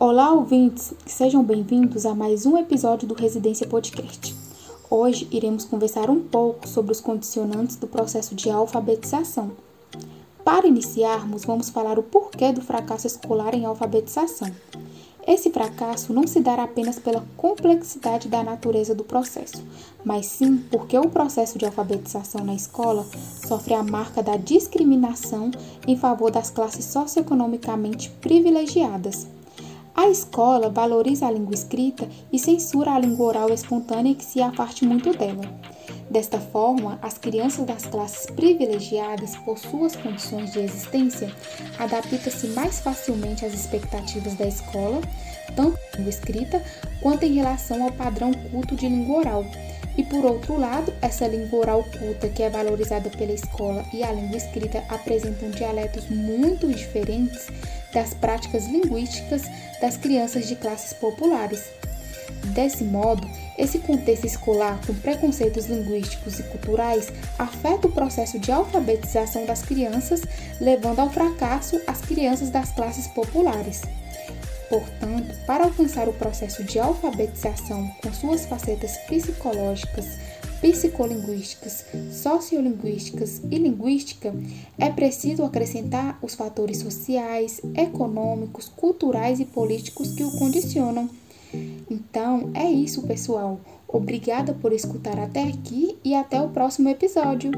Olá, ouvintes! Sejam bem-vindos a mais um episódio do Residência Podcast. Hoje iremos conversar um pouco sobre os condicionantes do processo de alfabetização. Para iniciarmos, vamos falar o porquê do fracasso escolar em alfabetização. Esse fracasso não se dará apenas pela complexidade da natureza do processo, mas sim porque o processo de alfabetização na escola sofre a marca da discriminação em favor das classes socioeconomicamente privilegiadas. A escola valoriza a língua escrita e censura a língua oral espontânea que se afarte muito dela. Desta forma, as crianças das classes privilegiadas, por suas condições de existência, adaptam-se mais facilmente às expectativas da escola, tanto em língua escrita quanto em relação ao padrão culto de língua oral. E por outro lado, essa língua oral culta que é valorizada pela escola e a língua escrita apresentam dialetos muito diferentes das práticas linguísticas das crianças de classes populares. Desse modo, esse contexto escolar com preconceitos linguísticos e culturais afeta o processo de alfabetização das crianças, levando ao fracasso as crianças das classes populares. Portanto, para alcançar o processo de alfabetização com suas facetas psicológicas, psicolinguísticas, sociolinguísticas e linguística, é preciso acrescentar os fatores sociais, econômicos, culturais e políticos que o condicionam. Então, é isso, pessoal. Obrigada por escutar até aqui e até o próximo episódio.